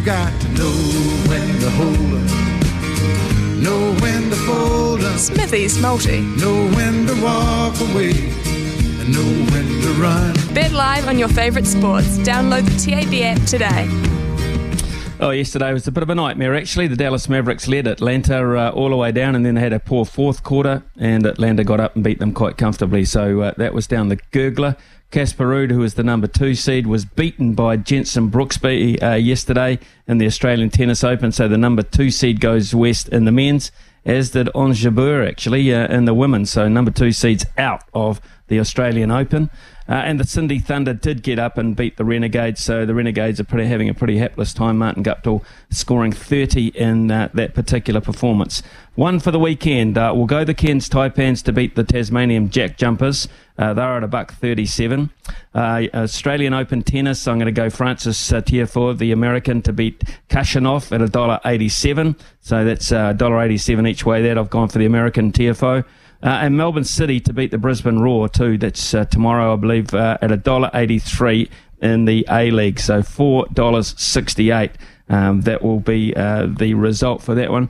You got to know when to hold 'em, know when to fold 'em, Smithy's Multi. know when to walk away, and know when to run. Bet live on your favourite sports. Download the TAB app today. Oh, yesterday was a bit of a nightmare, actually. The Dallas Mavericks led Atlanta uh, all the way down, and then they had a poor fourth quarter, and Atlanta got up and beat them quite comfortably. So uh, that was down the gurgler. Casper who was the number two seed, was beaten by Jenson Brooksby uh, yesterday in the Australian Tennis Open. So the number two seed goes west in the men's, as did Ons Jabeur, actually, uh, in the women's. So number two seeds out of the Australian Open. Uh, and the Sydney Thunder did get up and beat the Renegades, so the Renegades are pretty, having a pretty hapless time. Martin Guptill scoring 30 in uh, that particular performance. One for the weekend. Uh, we'll go the Cairns Taipans to beat the Tasmanian Jack Jumpers. Uh, they're at a buck 37. Uh, Australian Open tennis. I'm going to go Francis uh, Tiafoe, the American, to beat Khachanov at a dollar 87. So that's a dollar 87 each way. That I've gone for the American Tiafoe. Uh, and Melbourne City to beat the Brisbane Roar too. That's uh, tomorrow, I believe, uh, at a dollar eighty-three in the A League. So four dollars sixty-eight. Um, that will be uh, the result for that one.